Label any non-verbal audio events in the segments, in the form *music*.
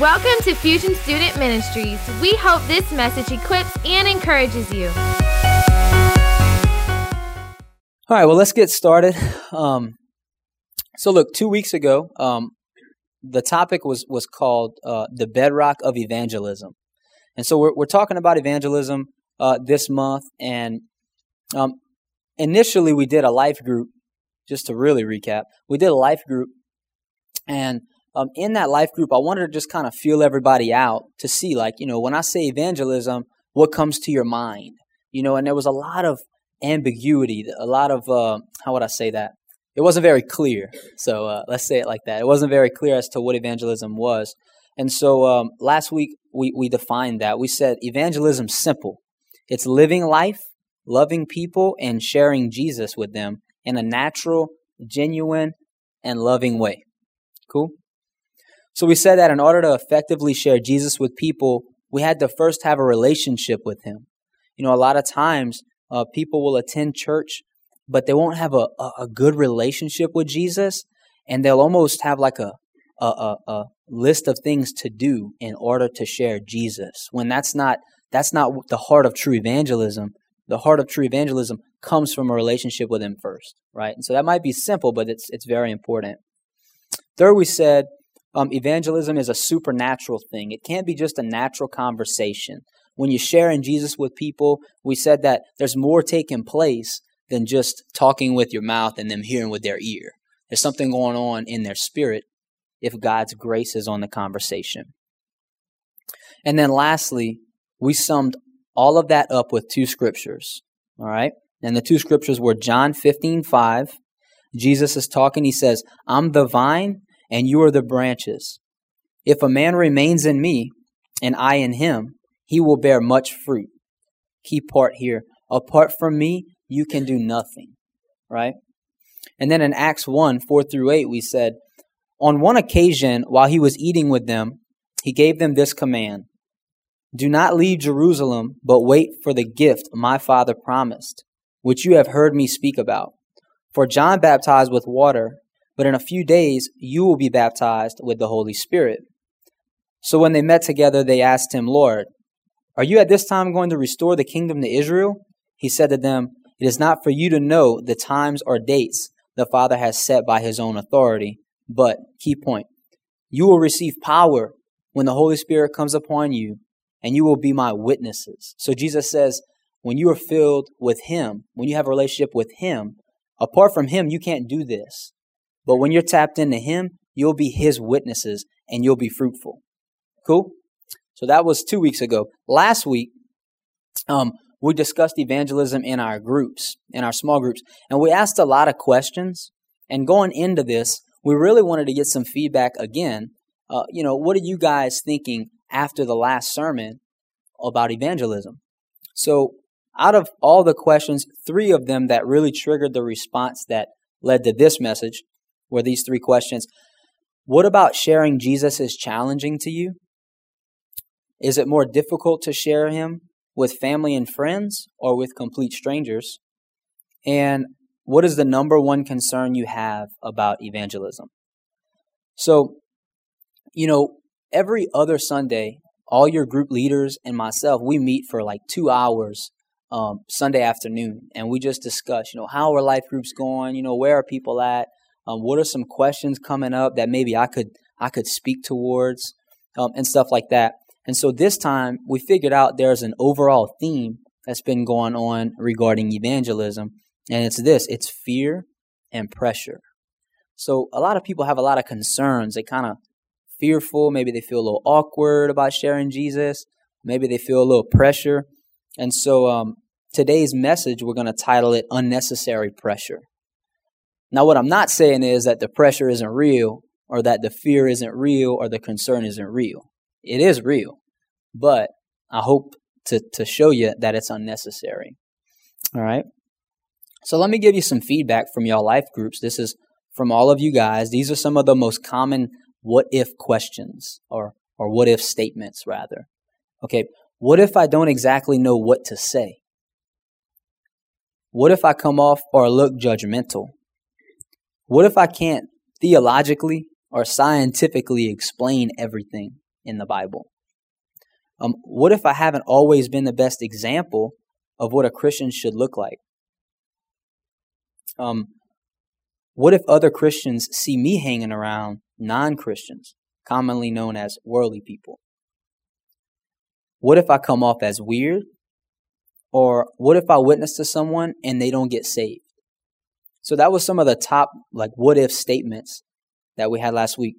Welcome to Fusion Student Ministries. We hope this message equips and encourages you. All right, well, let's get started. Um, so, look, two weeks ago, um, the topic was was called uh, the bedrock of evangelism, and so we're we're talking about evangelism uh, this month. And um, initially, we did a life group. Just to really recap, we did a life group, and um, in that life group, I wanted to just kind of feel everybody out to see, like, you know, when I say evangelism, what comes to your mind? You know, and there was a lot of ambiguity, a lot of, uh, how would I say that? It wasn't very clear. So uh, let's say it like that. It wasn't very clear as to what evangelism was. And so um, last week, we, we defined that. We said evangelism simple. It's living life, loving people, and sharing Jesus with them in a natural, genuine, and loving way. Cool? So we said that in order to effectively share Jesus with people, we had to first have a relationship with him. You know, a lot of times uh, people will attend church, but they won't have a, a, a, good relationship with Jesus, and they'll almost have like a, a, a list of things to do in order to share Jesus. When that's not that's not the heart of true evangelism. The heart of true evangelism comes from a relationship with Him first, right? And so that might be simple, but it's it's very important. Third, we said um, evangelism is a supernatural thing. It can't be just a natural conversation. When you share in Jesus with people, we said that there's more taking place than just talking with your mouth and them hearing with their ear. There's something going on in their spirit if God's grace is on the conversation. And then lastly, we summed all of that up with two scriptures. All right? And the two scriptures were John 15, 5. Jesus is talking. He says, I'm the vine and you are the branches. If a man remains in me, and I in him, he will bear much fruit. Key part here. Apart from me, you can do nothing. Right? And then in Acts 1 4 through 8, we said, On one occasion, while he was eating with them, he gave them this command Do not leave Jerusalem, but wait for the gift my Father promised, which you have heard me speak about. For John baptized with water, but in a few days you will be baptized with the Holy Spirit. So when they met together, they asked him, Lord, are you at this time going to restore the kingdom to Israel? He said to them, It is not for you to know the times or dates the Father has set by his own authority, but, key point, you will receive power when the Holy Spirit comes upon you, and you will be my witnesses. So Jesus says, when you are filled with Him, when you have a relationship with Him, apart from Him, you can't do this. But when you're tapped into Him, you'll be His witnesses and you'll be fruitful. Cool? So that was two weeks ago. Last week, um, we discussed evangelism in our groups, in our small groups, and we asked a lot of questions. And going into this, we really wanted to get some feedback again. Uh, you know, what are you guys thinking after the last sermon about evangelism? So, out of all the questions, three of them that really triggered the response that led to this message were these three questions. What about sharing Jesus is challenging to you? Is it more difficult to share him with family and friends or with complete strangers? And what is the number one concern you have about evangelism? So, you know, every other Sunday, all your group leaders and myself, we meet for like two hours um, Sunday afternoon, and we just discuss, you know, how are life groups going? You know, where are people at? Um, what are some questions coming up that maybe I could I could speak towards um, and stuff like that. And so this time we figured out there's an overall theme that's been going on regarding evangelism, and it's this: it's fear and pressure. So a lot of people have a lot of concerns. They kind of fearful. Maybe they feel a little awkward about sharing Jesus. Maybe they feel a little pressure. And so um, today's message, we're going to title it Unnecessary Pressure. Now, what I'm not saying is that the pressure isn't real or that the fear isn't real or the concern isn't real. It is real, but I hope to, to show you that it's unnecessary. All right. So let me give you some feedback from y'all life groups. This is from all of you guys. These are some of the most common what if questions or, or what if statements rather. Okay. What if I don't exactly know what to say? What if I come off or look judgmental? What if I can't theologically or scientifically explain everything? in the Bible? Um, what if I haven't always been the best example of what a Christian should look like? Um, what if other Christians see me hanging around non Christians, commonly known as worldly people? What if I come off as weird? Or what if I witness to someone and they don't get saved? So that was some of the top like what if statements that we had last week.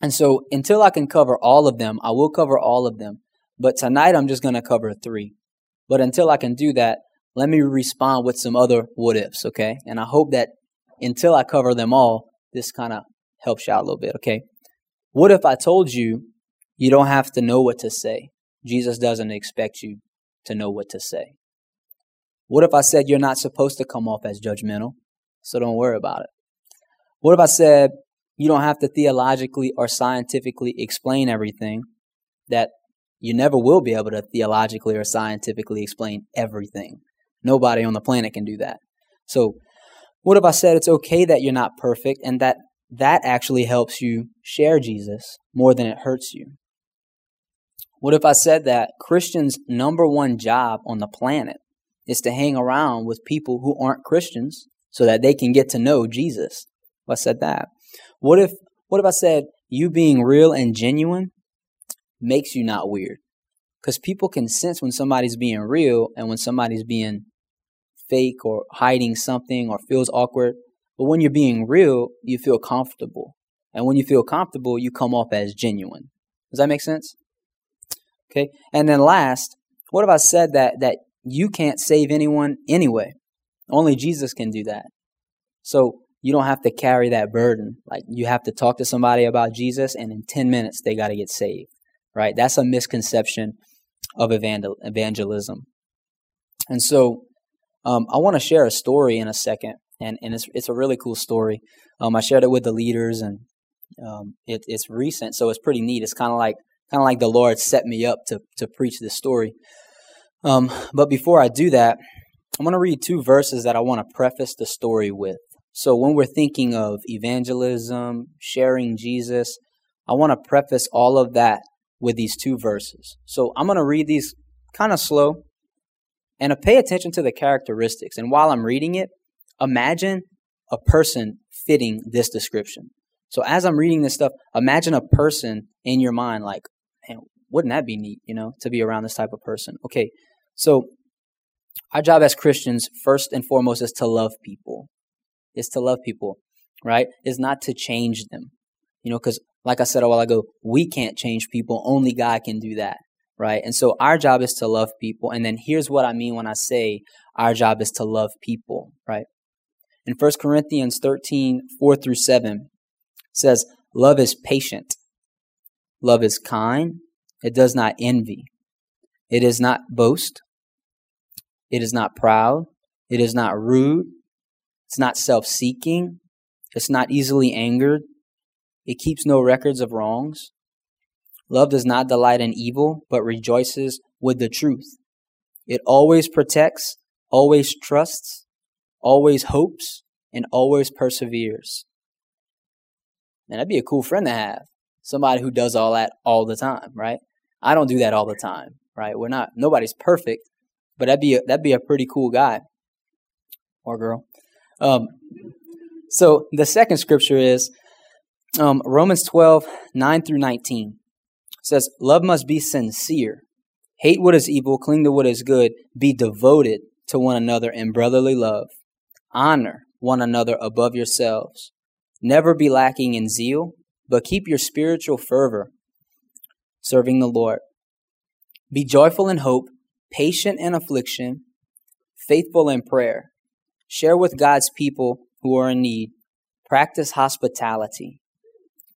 And so until I can cover all of them, I will cover all of them. But tonight I'm just going to cover three. But until I can do that, let me respond with some other what ifs, okay? And I hope that until I cover them all, this kind of helps you out a little bit, okay? What if I told you you don't have to know what to say? Jesus doesn't expect you to know what to say. What if I said you're not supposed to come off as judgmental, so don't worry about it? What if I said you don't have to theologically or scientifically explain everything, that you never will be able to theologically or scientifically explain everything? Nobody on the planet can do that. So, what if I said it's okay that you're not perfect and that that actually helps you share Jesus more than it hurts you? What if I said that Christians' number one job on the planet is to hang around with people who aren't Christians so that they can get to know Jesus? I said that. What if what if I said you being real and genuine makes you not weird? Because people can sense when somebody's being real and when somebody's being fake or hiding something or feels awkward. But when you're being real, you feel comfortable. And when you feel comfortable, you come off as genuine. Does that make sense? Okay. And then last, what if I said that that you can't save anyone anyway? Only Jesus can do that. So you don't have to carry that burden. Like you have to talk to somebody about Jesus, and in 10 minutes they got to get saved. Right? That's a misconception of evangel- evangelism. And so um, I want to share a story in a second, and, and it's, it's a really cool story. Um, I shared it with the leaders, and um, it, it's recent, so it's pretty neat. It's kind of like kind of like the Lord set me up to to preach this story. Um, but before I do that, I'm going to read two verses that I want to preface the story with. So when we're thinking of evangelism, sharing Jesus, I want to preface all of that with these two verses. So I'm going to read these kind of slow and pay attention to the characteristics. And while I'm reading it, imagine a person fitting this description. So as I'm reading this stuff, imagine a person in your mind like, man, wouldn't that be neat, you know, to be around this type of person? Okay, so our job as Christians, first and foremost, is to love people. Is to love people, right? Is not to change them. You know, because like I said a while ago, we can't change people. Only God can do that, right? And so our job is to love people. And then here's what I mean when I say our job is to love people, right? In 1 Corinthians 13, 4 through 7, says, Love is patient. Love is kind. It does not envy. It does not boast. It is not proud. It is not rude. It's not self seeking. It's not easily angered. It keeps no records of wrongs. Love does not delight in evil, but rejoices with the truth. It always protects, always trusts, always hopes, and always perseveres. And that'd be a cool friend to have. Somebody who does all that all the time, right? I don't do that all the time, right? We're not nobody's perfect, but that'd be a, that'd be a pretty cool guy or girl. Um, so the second scripture is um, Romans 12, 9 through 19. It says, Love must be sincere. Hate what is evil, cling to what is good, be devoted to one another in brotherly love. Honor one another above yourselves. Never be lacking in zeal, but keep your spiritual fervor serving the Lord. Be joyful in hope, patient in affliction, faithful in prayer. Share with God's people who are in need. Practice hospitality.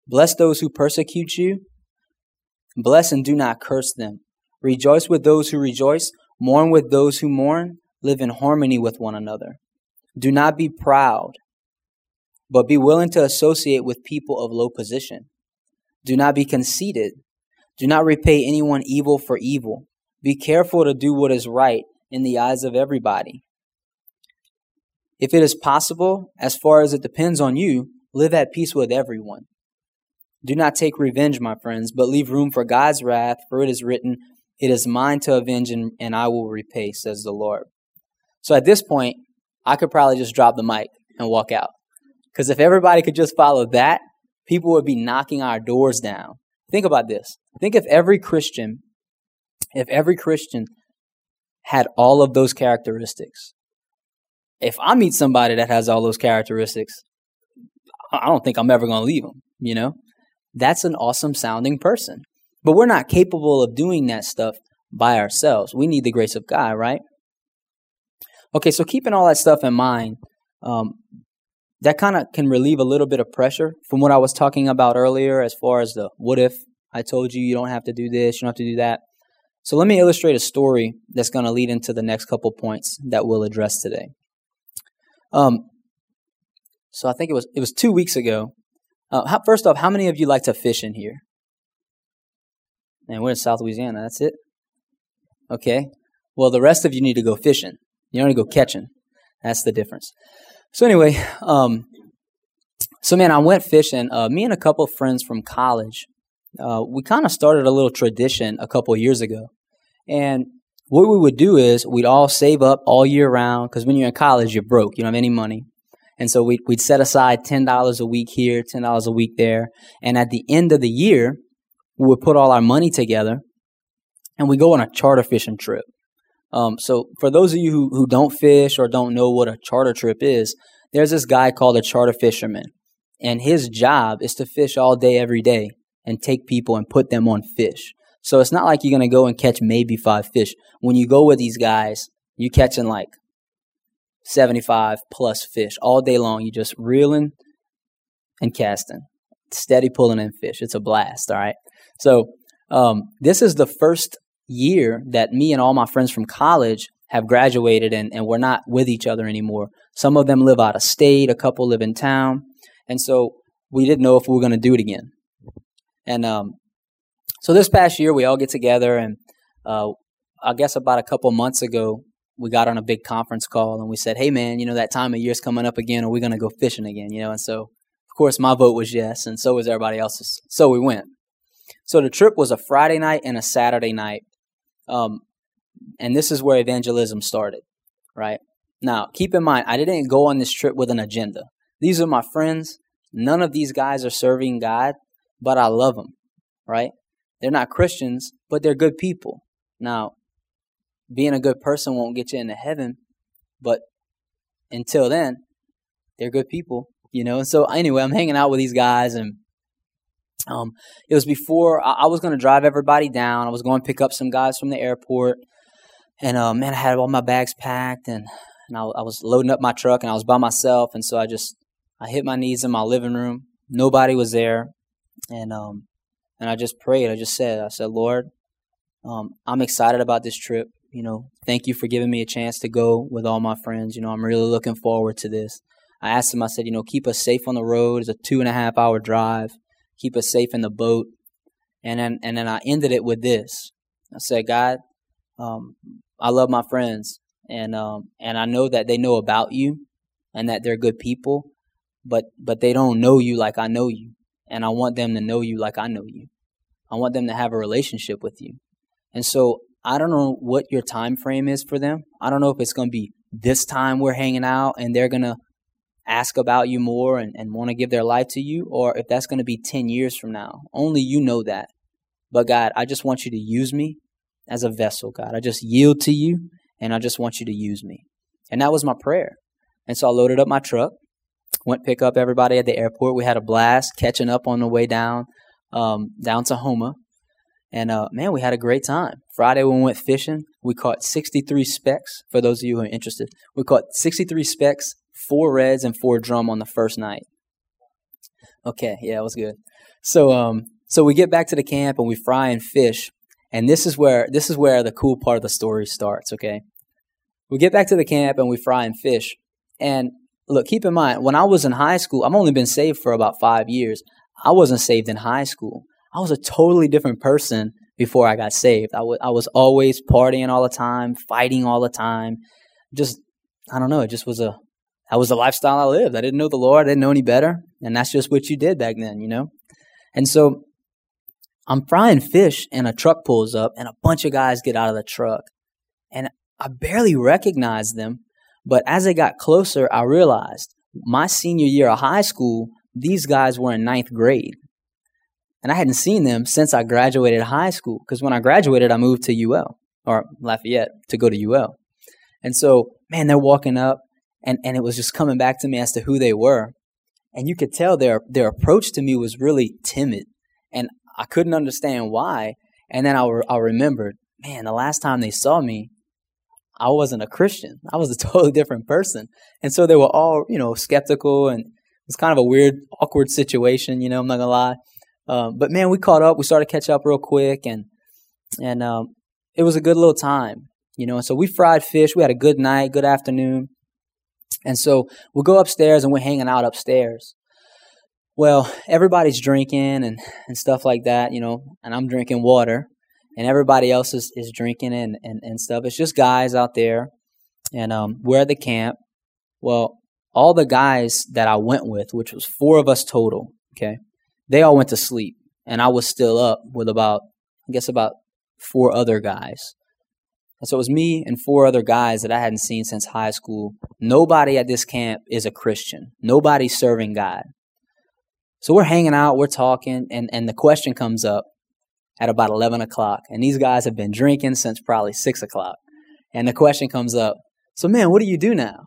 Bless those who persecute you. Bless and do not curse them. Rejoice with those who rejoice. Mourn with those who mourn. Live in harmony with one another. Do not be proud, but be willing to associate with people of low position. Do not be conceited. Do not repay anyone evil for evil. Be careful to do what is right in the eyes of everybody. If it is possible, as far as it depends on you, live at peace with everyone. Do not take revenge, my friends, but leave room for God's wrath, for it is written, It is mine to avenge, and, and I will repay, says the Lord. So at this point, I could probably just drop the mic and walk out. Because if everybody could just follow that, people would be knocking our doors down. Think about this. Think if every Christian, if every Christian had all of those characteristics. If I meet somebody that has all those characteristics, I don't think I'm ever going to leave them, you know? That's an awesome sounding person. But we're not capable of doing that stuff by ourselves. We need the grace of God, right? Okay, so keeping all that stuff in mind, um, that kind of can relieve a little bit of pressure from what I was talking about earlier as far as the what if I told you you don't have to do this, you don't have to do that. So let me illustrate a story that's going to lead into the next couple points that we'll address today. Um, so I think it was it was two weeks ago. Uh, how, first off, how many of you like to fish in here? And we're in South Louisiana. That's it. Okay. Well, the rest of you need to go fishing. You don't need to go catching. That's the difference. So anyway, um, so man, I went fishing. Uh, me and a couple of friends from college, uh, we kind of started a little tradition a couple years ago. And what we would do is we'd all save up all year round because when you're in college, you're broke. You don't have any money. And so we'd, we'd set aside $10 a week here, $10 a week there. And at the end of the year, we would put all our money together and we go on a charter fishing trip. Um, so for those of you who, who don't fish or don't know what a charter trip is, there's this guy called a charter fisherman. And his job is to fish all day, every day and take people and put them on fish. So it's not like you're going to go and catch maybe five fish. When you go with these guys, you're catching like 75 plus fish all day long. You're just reeling and casting, steady pulling in fish. It's a blast, all right? So um, this is the first year that me and all my friends from college have graduated and, and we're not with each other anymore. Some of them live out of state, a couple live in town. And so we didn't know if we were going to do it again. And um, so this past year, we all get together, and uh, I guess about a couple months ago, we got on a big conference call and we said, "Hey, man, you know that time of year's coming up again. Are we going to go fishing again?" You know, and so of course my vote was yes, and so was everybody else's. So we went. So the trip was a Friday night and a Saturday night, um, and this is where evangelism started. Right now, keep in mind, I didn't go on this trip with an agenda. These are my friends. None of these guys are serving God, but I love them. Right? They're not Christians, but they're good people. Now, being a good person won't get you into heaven, but until then, they're good people, you know. And so, anyway, I'm hanging out with these guys, and um, it was before I, I was going to drive everybody down. I was going to pick up some guys from the airport, and uh, man, I had all my bags packed, and and I, I was loading up my truck, and I was by myself, and so I just I hit my knees in my living room. Nobody was there, and um, and I just prayed. I just said, I said, Lord, um, I'm excited about this trip. You know, thank you for giving me a chance to go with all my friends. You know, I'm really looking forward to this. I asked him, I said, you know, keep us safe on the road. It's a two and a half hour drive. Keep us safe in the boat. And then, and then I ended it with this. I said, God, um, I love my friends, and um, and I know that they know about you, and that they're good people, but but they don't know you like I know you and I want them to know you like I know you. I want them to have a relationship with you. And so I don't know what your time frame is for them. I don't know if it's going to be this time we're hanging out and they're going to ask about you more and, and want to give their life to you, or if that's going to be 10 years from now. Only you know that. But God, I just want you to use me as a vessel, God. I just yield to you and I just want you to use me. And that was my prayer. And so I loaded up my truck went pick up everybody at the airport. We had a blast catching up on the way down um, down to Houma. And uh, man, we had a great time. Friday we went fishing. We caught 63 specks. For those of you who are interested, we caught 63 specks, four reds, and four drum on the first night. Okay, yeah, it was good. So, um, so we get back to the camp and we fry and fish. And this is where this is where the cool part of the story starts. Okay, we get back to the camp and we fry and fish. And look, keep in mind, when I was in high school, I've only been saved for about five years. I wasn't saved in high school. I was a totally different person before I got saved. I, w- I was always partying all the time, fighting all the time. Just, I don't know, it just was a, that was the lifestyle I lived. I didn't know the Lord, I didn't know any better. And that's just what you did back then, you know? And so I'm frying fish and a truck pulls up and a bunch of guys get out of the truck. And I barely recognize them. But as I got closer, I realized my senior year of high school, these guys were in ninth grade. And I hadn't seen them since I graduated high school. Because when I graduated, I moved to UL or Lafayette to go to UL. And so, man, they're walking up and, and it was just coming back to me as to who they were. And you could tell their, their approach to me was really timid. And I couldn't understand why. And then I, re- I remembered, man, the last time they saw me, I wasn't a Christian. I was a *laughs* totally different person. And so they were all, you know, skeptical and it was kind of a weird, awkward situation, you know, I'm not gonna lie. Um, but man, we caught up. We started catch up real quick and, and, um, it was a good little time, you know. And so we fried fish. We had a good night, good afternoon. And so we'll go upstairs and we're hanging out upstairs. Well, everybody's drinking and, and stuff like that, you know, and I'm drinking water and everybody else is, is drinking and, and, and stuff. It's just guys out there. And um, we're at the camp. Well, all the guys that I went with, which was four of us total, okay, they all went to sleep. And I was still up with about, I guess, about four other guys. And so it was me and four other guys that I hadn't seen since high school. Nobody at this camp is a Christian. Nobody's serving God. So we're hanging out, we're talking, and, and the question comes up at about 11 o'clock. And these guys have been drinking since probably 6 o'clock. And the question comes up So, man, what do you do now?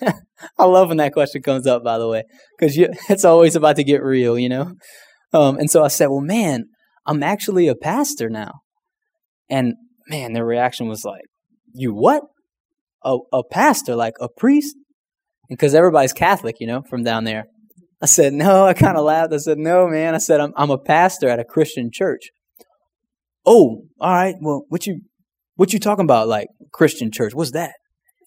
*laughs* I love when that question comes up, by the way, because *laughs* it's always about to get real, you know? Um, and so I said, Well, man, I'm actually a pastor now. And man, their reaction was like, You what? A, a pastor, like a priest? Because everybody's Catholic, you know, from down there. I said, No, I kind of laughed. I said, No, man. I said, I'm, I'm a pastor at a Christian church. Oh, all right. Well, what you what you talking about? Like Christian church? What's that?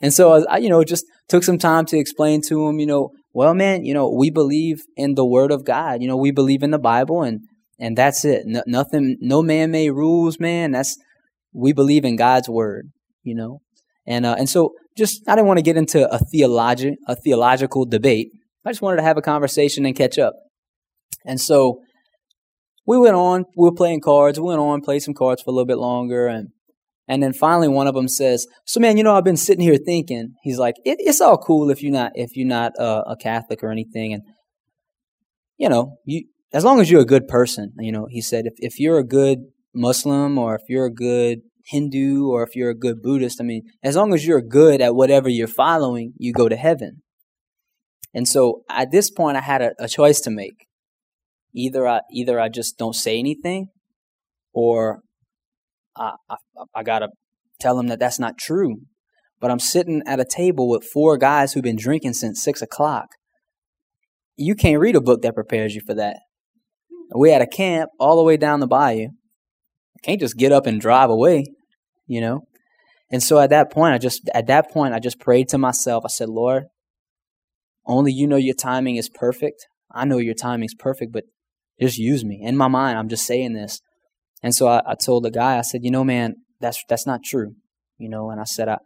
And so I, you know, just took some time to explain to him, you know, well, man, you know, we believe in the Word of God. You know, we believe in the Bible, and and that's it. No, nothing, no man-made rules, man. That's we believe in God's word, you know, and uh, and so just I didn't want to get into a theologic a theological debate. I just wanted to have a conversation and catch up. And so we went on. We were playing cards. We went on, played some cards for a little bit longer, and and then finally one of them says, "So man, you know, I've been sitting here thinking." He's like, it, "It's all cool if you're not if you're not uh, a Catholic or anything, and you know, you as long as you're a good person, you know, he said, if, if you're a good Muslim or if you're a good Hindu or if you're a good Buddhist, I mean, as long as you're good at whatever you're following, you go to heaven. And so at this point, I had a, a choice to make. Either I, either I just don't say anything or I, I, I gotta tell them that that's not true. But I'm sitting at a table with four guys who've been drinking since six o'clock. You can't read a book that prepares you for that. We had a camp all the way down the bayou. I can't just get up and drive away, you know? And so at that point, I just, at that point, I just prayed to myself. I said, Lord, only you know your timing is perfect. I know your timing is perfect, but just use me. In my mind, I'm just saying this. And so I, I told the guy, I said, you know, man, that's, that's not true. You know, and I said, I,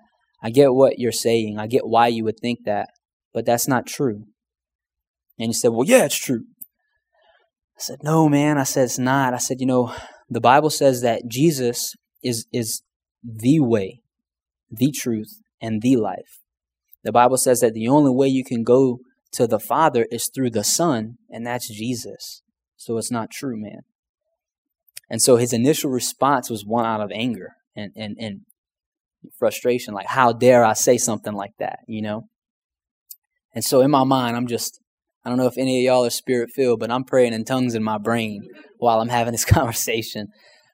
I get what you're saying. I get why you would think that, but that's not true. And he said, well, yeah, it's true. I said, No, man. I said, It's not. I said, You know, the Bible says that Jesus is, is the way, the truth, and the life. The Bible says that the only way you can go to the Father is through the Son, and that's Jesus. So it's not true, man. And so his initial response was one out of anger and, and, and frustration. Like, how dare I say something like that, you know? And so in my mind, I'm just I don't know if any of y'all are spirit filled, but I'm praying in tongues in my brain while I'm having this *laughs* conversation.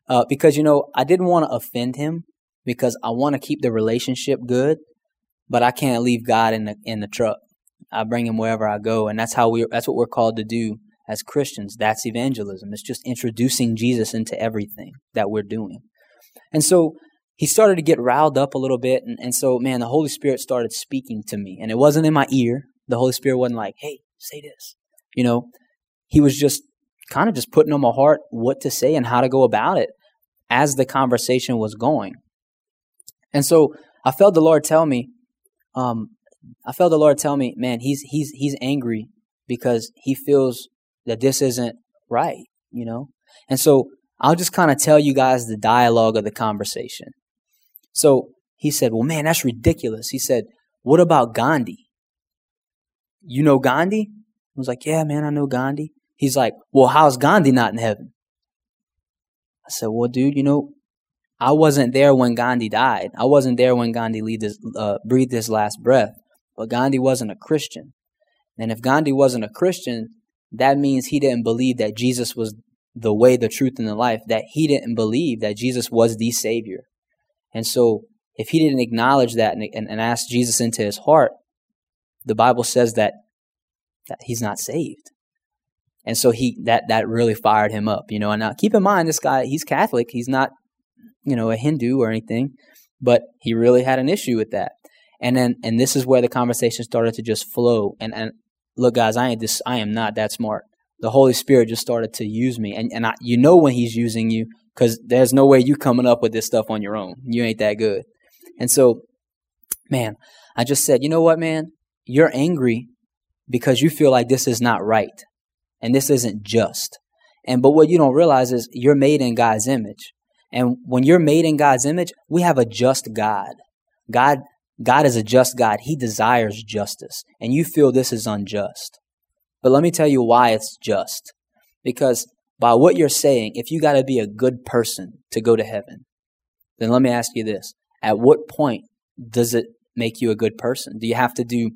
Uh, because, you know, I didn't want to offend him because I want to keep the relationship good, but I can't leave God in the, in the truck. I bring him wherever I go. And that's how we, that's what we're called to do as Christians. That's evangelism. It's just introducing Jesus into everything that we're doing. And so he started to get riled up a little bit. And, and so, man, the Holy Spirit started speaking to me. And it wasn't in my ear. The Holy Spirit wasn't like, hey, say this. You know, he was just kind of just putting on my heart what to say and how to go about it as the conversation was going. And so I felt the Lord tell me, um, I felt the Lord tell me, man, he's he's he's angry because he feels that this isn't right, you know? And so I'll just kind of tell you guys the dialogue of the conversation. So he said, Well, man, that's ridiculous. He said, What about Gandhi? You know Gandhi? I was like, Yeah, man, I know Gandhi. He's like, Well, how's Gandhi not in heaven? I said, Well, dude, you know, I wasn't there when Gandhi died. I wasn't there when Gandhi uh, breathed his last breath. But Gandhi wasn't a Christian. And if Gandhi wasn't a Christian, that means he didn't believe that Jesus was the way, the truth, and the life, that he didn't believe that Jesus was the Savior. And so, if he didn't acknowledge that and, and, and ask Jesus into his heart, the Bible says that, that he's not saved. And so he that that really fired him up, you know. And now keep in mind, this guy he's Catholic. He's not, you know, a Hindu or anything, but he really had an issue with that. And then and this is where the conversation started to just flow. And and look, guys, I ain't this. I am not that smart the Holy Spirit just started to use me. And, and I, you know when He's using you because there's no way you coming up with this stuff on your own. You ain't that good. And so, man, I just said, you know what, man? You're angry because you feel like this is not right and this isn't just. And but what you don't realize is you're made in God's image. And when you're made in God's image, we have a just God. God God is a just God. He desires justice. And you feel this is unjust. But let me tell you why it's just. Because by what you're saying, if you got to be a good person to go to heaven, then let me ask you this. At what point does it make you a good person? Do you have to do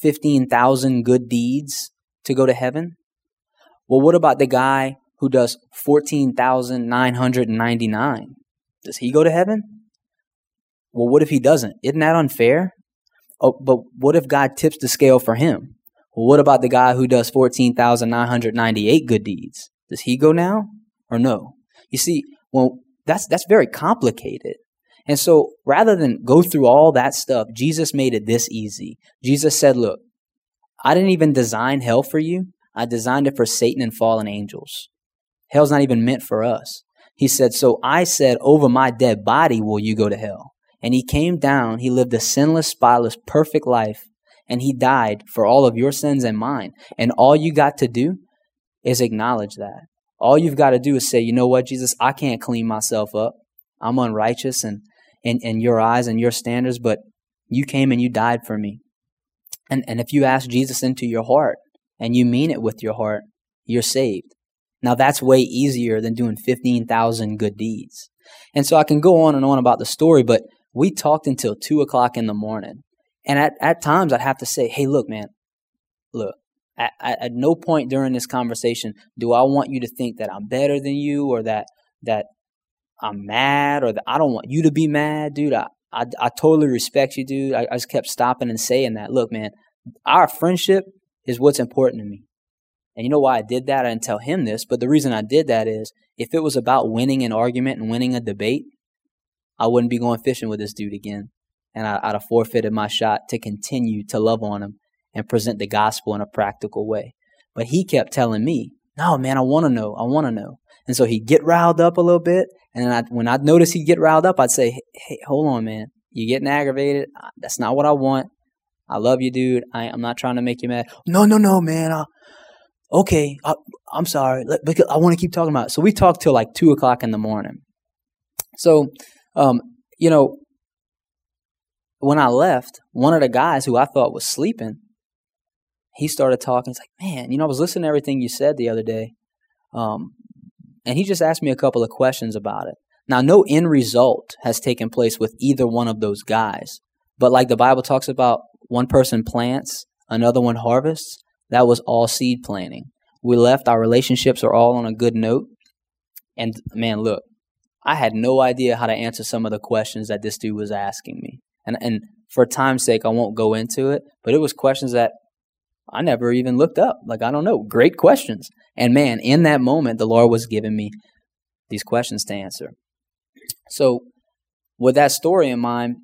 15,000 good deeds to go to heaven? Well, what about the guy who does 14,999? Does he go to heaven? Well, what if he doesn't? Isn't that unfair? Oh, but what if God tips the scale for him? Well, what about the guy who does 14,998 good deeds? Does he go now or no? You see, well, that's, that's very complicated. And so rather than go through all that stuff, Jesus made it this easy. Jesus said, look, I didn't even design hell for you. I designed it for Satan and fallen angels. Hell's not even meant for us. He said, so I said, over my dead body will you go to hell. And he came down, he lived a sinless, spotless, perfect life and he died for all of your sins and mine. And all you got to do is acknowledge that. All you've got to do is say, you know what, Jesus, I can't clean myself up. I'm unrighteous and in, in your eyes and your standards, but you came and you died for me. And, and if you ask Jesus into your heart and you mean it with your heart, you're saved. Now that's way easier than doing 15,000 good deeds. And so I can go on and on about the story, but we talked until two o'clock in the morning. And at, at times I'd have to say, hey, look, man, look, at, at, no point during this conversation do I want you to think that I'm better than you or that, that I'm mad or that I don't want you to be mad, dude. I, I, I totally respect you, dude. I, I just kept stopping and saying that. Look, man, our friendship is what's important to me. And you know why I did that? I didn't tell him this, but the reason I did that is if it was about winning an argument and winning a debate, I wouldn't be going fishing with this dude again and I, would have forfeited my shot to continue to love on him and present the gospel in a practical way. But he kept telling me, no, man, I want to know. I want to know. And so he'd get riled up a little bit. And I, when I'd notice he'd get riled up, I'd say, hey, hold on, man. You're getting aggravated. That's not what I want. I love you, dude. I, am not trying to make you mad. No, no, no, man. I, okay, I, am sorry. Because I want to keep talking about it. So we talked till like 2 o'clock in the morning. So, um, you know, when I left, one of the guys who I thought was sleeping, he started talking. He's like, "Man, you know, I was listening to everything you said the other day," um, and he just asked me a couple of questions about it. Now, no end result has taken place with either one of those guys, but like the Bible talks about, one person plants, another one harvests. That was all seed planting. We left. Our relationships are all on a good note. And man, look, I had no idea how to answer some of the questions that this dude was asking me. And and for time's sake, I won't go into it, but it was questions that I never even looked up. Like I don't know, great questions. And man, in that moment, the Lord was giving me these questions to answer. So, with that story in mind,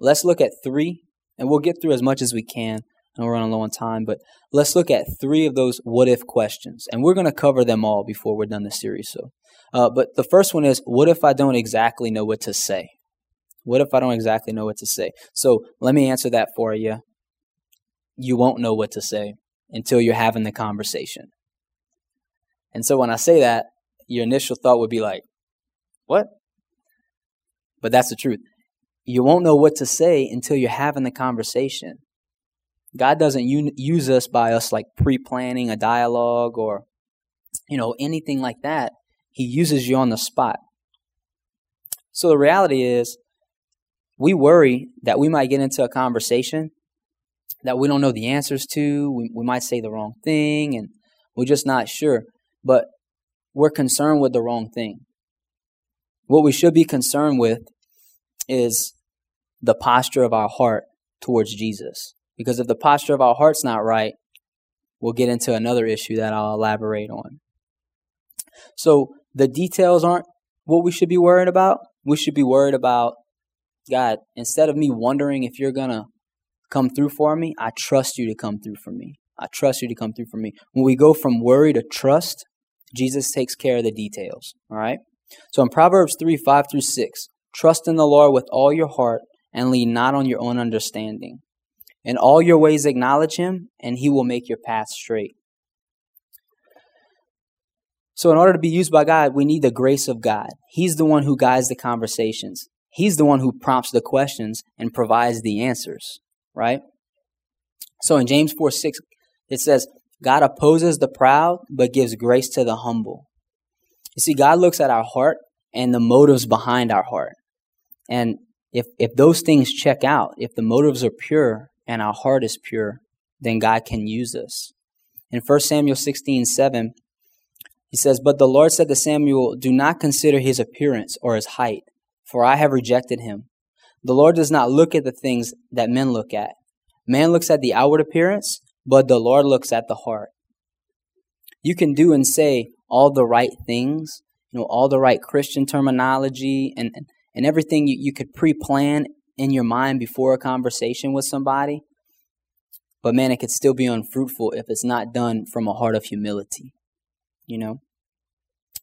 let's look at three, and we'll get through as much as we can. And we're running low on time, but let's look at three of those what if questions, and we're going to cover them all before we're done the series. So, uh, but the first one is, what if I don't exactly know what to say? What if I don't exactly know what to say? So let me answer that for you. You won't know what to say until you're having the conversation. And so when I say that, your initial thought would be like, what? But that's the truth. You won't know what to say until you're having the conversation. God doesn't use us by us like pre-planning a dialogue or you know anything like that. He uses you on the spot. So the reality is we worry that we might get into a conversation that we don't know the answers to. We, we might say the wrong thing and we're just not sure. But we're concerned with the wrong thing. What we should be concerned with is the posture of our heart towards Jesus. Because if the posture of our heart's not right, we'll get into another issue that I'll elaborate on. So the details aren't what we should be worried about. We should be worried about God, instead of me wondering if you're going to come through for me, I trust you to come through for me. I trust you to come through for me. When we go from worry to trust, Jesus takes care of the details. All right? So in Proverbs 3 5 through 6, trust in the Lord with all your heart and lean not on your own understanding. In all your ways acknowledge him, and he will make your path straight. So, in order to be used by God, we need the grace of God. He's the one who guides the conversations. He's the one who prompts the questions and provides the answers, right? So in James 4 6, it says, God opposes the proud, but gives grace to the humble. You see, God looks at our heart and the motives behind our heart. And if, if those things check out, if the motives are pure and our heart is pure, then God can use us. In 1 Samuel 16 7, he says, But the Lord said to Samuel, Do not consider his appearance or his height for I have rejected him. The Lord does not look at the things that men look at. Man looks at the outward appearance, but the Lord looks at the heart. You can do and say all the right things, you know, all the right Christian terminology and, and everything you, you could pre plan in your mind before a conversation with somebody. But man, it could still be unfruitful if it's not done from a heart of humility, you know?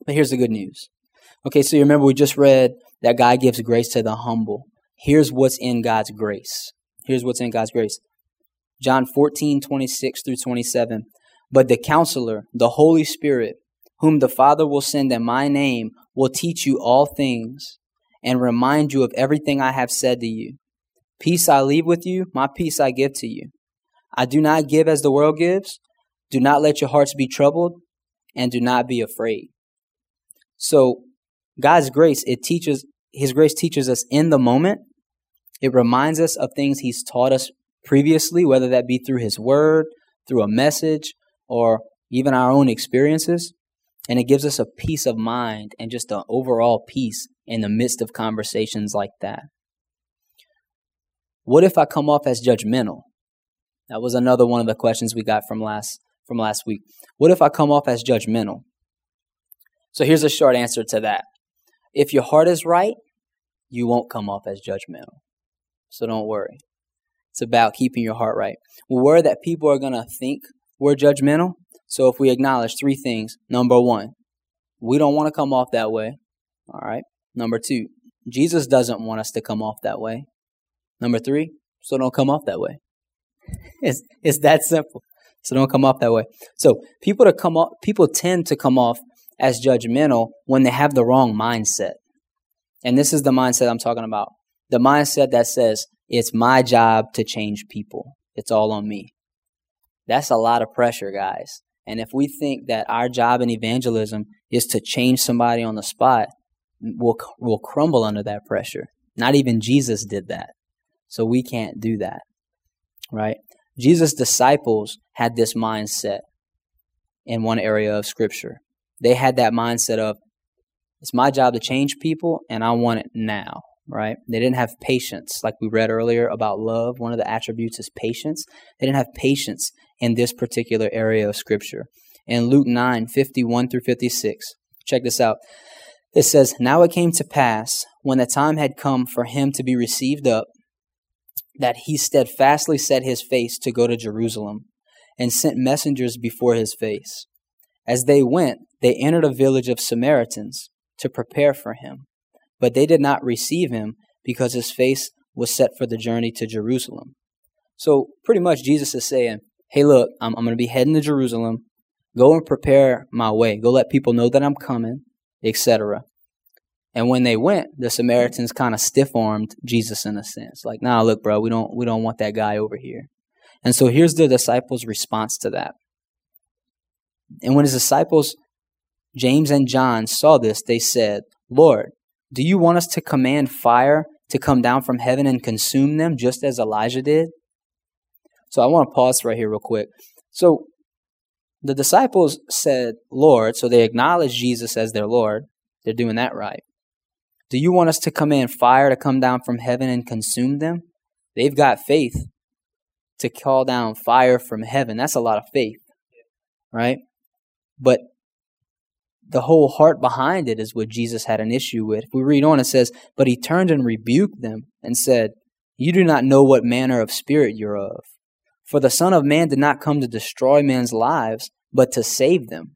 But here's the good news. Okay, so you remember we just read that God gives grace to the humble. Here's what's in God's grace. Here's what's in God's grace. John 14, 26 through 27. But the counselor, the Holy Spirit, whom the Father will send in my name, will teach you all things and remind you of everything I have said to you. Peace I leave with you, my peace I give to you. I do not give as the world gives. Do not let your hearts be troubled, and do not be afraid. So, God's grace, it teaches his grace teaches us in the moment. It reminds us of things He's taught us previously, whether that be through His Word, through a message, or even our own experiences. And it gives us a peace of mind and just an overall peace in the midst of conversations like that. What if I come off as judgmental? That was another one of the questions we got from last from last week. What if I come off as judgmental? So here's a short answer to that. If your heart is right, you won't come off as judgmental. So don't worry. It's about keeping your heart right. We're worried that people are going to think we're judgmental. So if we acknowledge three things number one, we don't want to come off that way. All right. Number two, Jesus doesn't want us to come off that way. Number three, so don't come off that way. *laughs* It's, it's that simple. So don't come off that way. So people to come off, people tend to come off as judgmental when they have the wrong mindset. And this is the mindset I'm talking about. The mindset that says, it's my job to change people. It's all on me. That's a lot of pressure, guys. And if we think that our job in evangelism is to change somebody on the spot, we'll, we'll crumble under that pressure. Not even Jesus did that. So we can't do that. Right? Jesus' disciples had this mindset in one area of Scripture. They had that mindset of, it's my job to change people, and I want it now, right? They didn't have patience, like we read earlier about love. One of the attributes is patience. They didn't have patience in this particular area of Scripture. In Luke 9 51 through 56, check this out. It says, Now it came to pass, when the time had come for him to be received up, that he steadfastly set his face to go to Jerusalem, and sent messengers before his face. As they went, they entered a village of Samaritans to prepare for him. But they did not receive him because his face was set for the journey to Jerusalem. So, pretty much, Jesus is saying, Hey, look, I'm, I'm going to be heading to Jerusalem. Go and prepare my way. Go let people know that I'm coming, etc. And when they went, the Samaritans kind of stiff-armed Jesus in a sense. Like, nah, look, bro, we don't we don't want that guy over here. And so here's the disciples' response to that. And when his disciples, James and John, saw this, they said, Lord, do you want us to command fire to come down from heaven and consume them just as Elijah did? So I want to pause right here real quick. So the disciples said, Lord, so they acknowledge Jesus as their Lord. They're doing that right. Do you want us to command fire to come down from heaven and consume them? They've got faith to call down fire from heaven. That's a lot of faith, right? But the whole heart behind it is what Jesus had an issue with. If we read on, it says, But he turned and rebuked them and said, You do not know what manner of spirit you're of. For the Son of Man did not come to destroy men's lives, but to save them.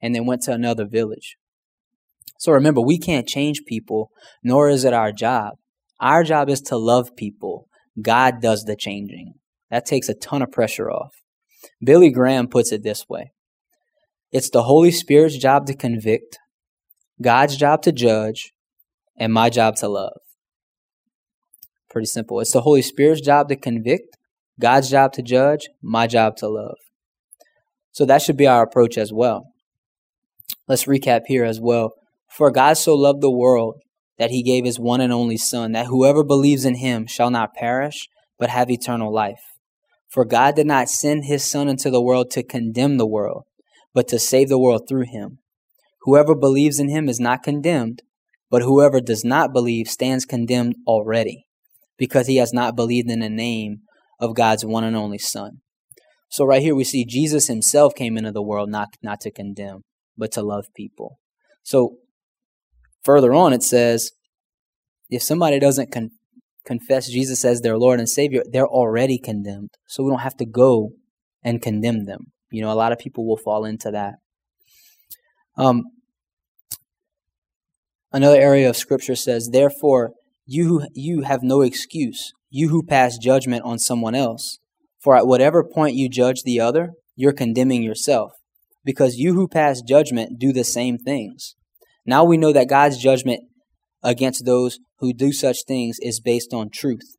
And they went to another village. So remember, we can't change people, nor is it our job. Our job is to love people. God does the changing. That takes a ton of pressure off. Billy Graham puts it this way It's the Holy Spirit's job to convict, God's job to judge, and my job to love. Pretty simple. It's the Holy Spirit's job to convict, God's job to judge, my job to love. So that should be our approach as well. Let's recap here as well. For God so loved the world that he gave his one and only Son, that whoever believes in him shall not perish, but have eternal life. For God did not send his Son into the world to condemn the world, but to save the world through him. Whoever believes in him is not condemned, but whoever does not believe stands condemned already, because he has not believed in the name of God's one and only Son. So right here we see Jesus himself came into the world not, not to condemn, but to love people. So Further on, it says, if somebody doesn't con- confess Jesus as their Lord and Savior, they're already condemned. So we don't have to go and condemn them. You know, a lot of people will fall into that. Um, another area of Scripture says, Therefore, you who, you have no excuse, you who pass judgment on someone else. For at whatever point you judge the other, you're condemning yourself, because you who pass judgment do the same things. Now we know that God's judgment against those who do such things is based on truth.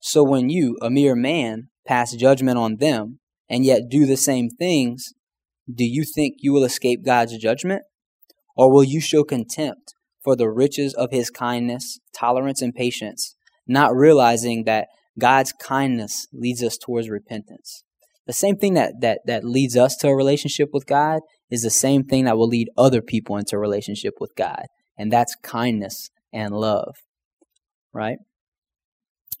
So when you, a mere man, pass judgment on them and yet do the same things, do you think you will escape God's judgment? Or will you show contempt for the riches of his kindness, tolerance, and patience, not realizing that God's kindness leads us towards repentance? The same thing that, that, that leads us to a relationship with God is the same thing that will lead other people into a relationship with God. And that's kindness and love. Right?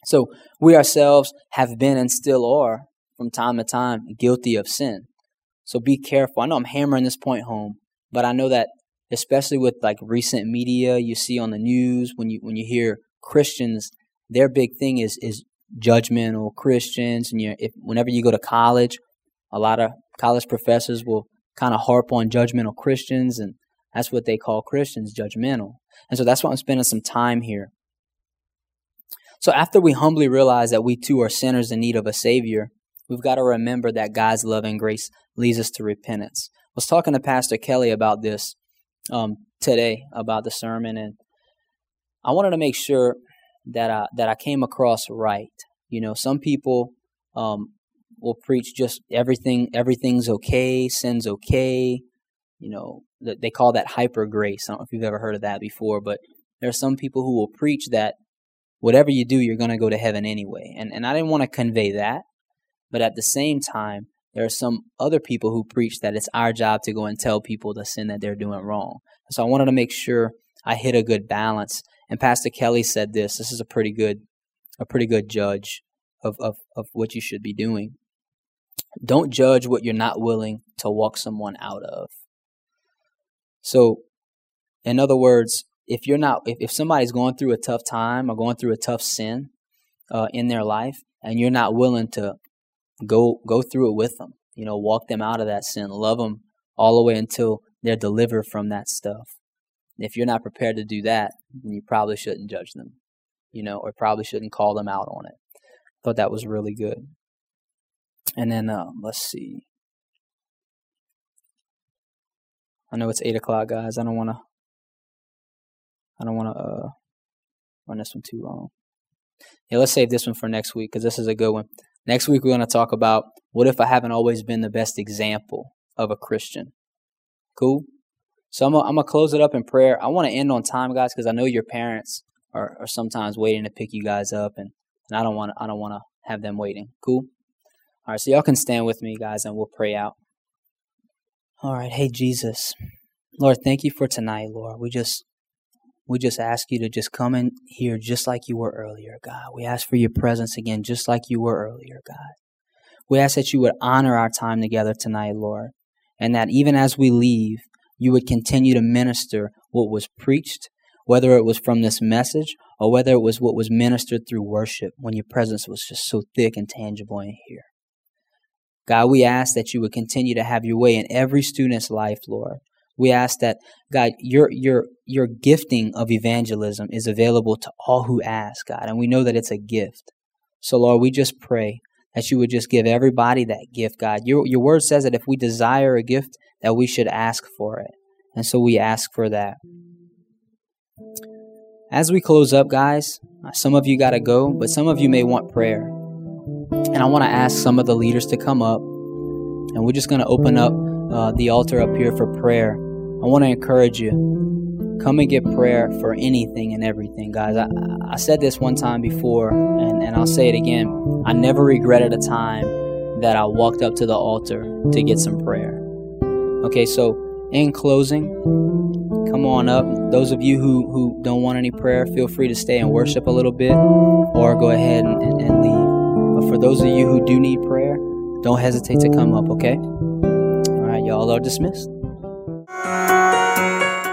So we ourselves have been and still are, from time to time, guilty of sin. So be careful. I know I'm hammering this point home, but I know that especially with like recent media you see on the news when you when you hear Christians, their big thing is is judgmental Christians, and you if whenever you go to college, a lot of college professors will kind of harp on judgmental Christians, and that's what they call Christians, judgmental. And so that's why I'm spending some time here. So after we humbly realize that we too are sinners in need of a Savior, we've got to remember that God's love and grace leads us to repentance. I was talking to Pastor Kelly about this um, today, about the sermon, and I wanted to make sure that I that I came across right. You know, some people um, will preach just everything everything's okay, sin's okay. You know, they call that hyper grace. I don't know if you've ever heard of that before, but there are some people who will preach that whatever you do, you're going to go to heaven anyway. And and I didn't want to convey that, but at the same time, there are some other people who preach that it's our job to go and tell people the sin that they're doing wrong. So I wanted to make sure I hit a good balance and Pastor Kelly said this. This is a pretty good, a pretty good judge of, of, of what you should be doing. Don't judge what you're not willing to walk someone out of. So, in other words, if you're not, if, if somebody's going through a tough time or going through a tough sin uh, in their life, and you're not willing to go go through it with them, you know, walk them out of that sin, love them all the way until they're delivered from that stuff. If you're not prepared to do that, then you probably shouldn't judge them, you know, or probably shouldn't call them out on it. I thought that was really good. And then um, let's see. I know it's eight o'clock, guys. I don't want to. I don't want to uh, run this one too long. Yeah, let's save this one for next week because this is a good one. Next week we're going to talk about what if I haven't always been the best example of a Christian. Cool. So I'm gonna, close it up in prayer. I want to end on time, guys, because I know your parents are, are sometimes waiting to pick you guys up, and, and I don't want I don't want to have them waiting. Cool. All right, so y'all can stand with me, guys, and we'll pray out. All right, hey Jesus, Lord, thank you for tonight, Lord. We just we just ask you to just come in here just like you were earlier, God. We ask for your presence again, just like you were earlier, God. We ask that you would honor our time together tonight, Lord, and that even as we leave, you would continue to minister what was preached, whether it was from this message or whether it was what was ministered through worship when your presence was just so thick and tangible in here. God, we ask that you would continue to have your way in every student's life, Lord. We ask that, God, your, your, your gifting of evangelism is available to all who ask, God, and we know that it's a gift. So, Lord, we just pray that you would just give everybody that gift, God. Your, your word says that if we desire a gift, that we should ask for it. And so we ask for that. As we close up, guys, some of you got to go, but some of you may want prayer. And I want to ask some of the leaders to come up, and we're just going to open up uh, the altar up here for prayer. I want to encourage you. Come and get prayer for anything and everything, guys. I, I said this one time before, and, and I'll say it again. I never regretted a time that I walked up to the altar to get some prayer. Okay, so in closing, come on up. Those of you who, who don't want any prayer, feel free to stay and worship a little bit or go ahead and, and, and leave. But for those of you who do need prayer, don't hesitate to come up, okay? All right, y'all are dismissed.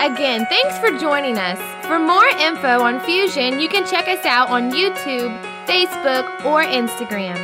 Again, thanks for joining us. For more info on Fusion, you can check us out on YouTube, Facebook, or Instagram.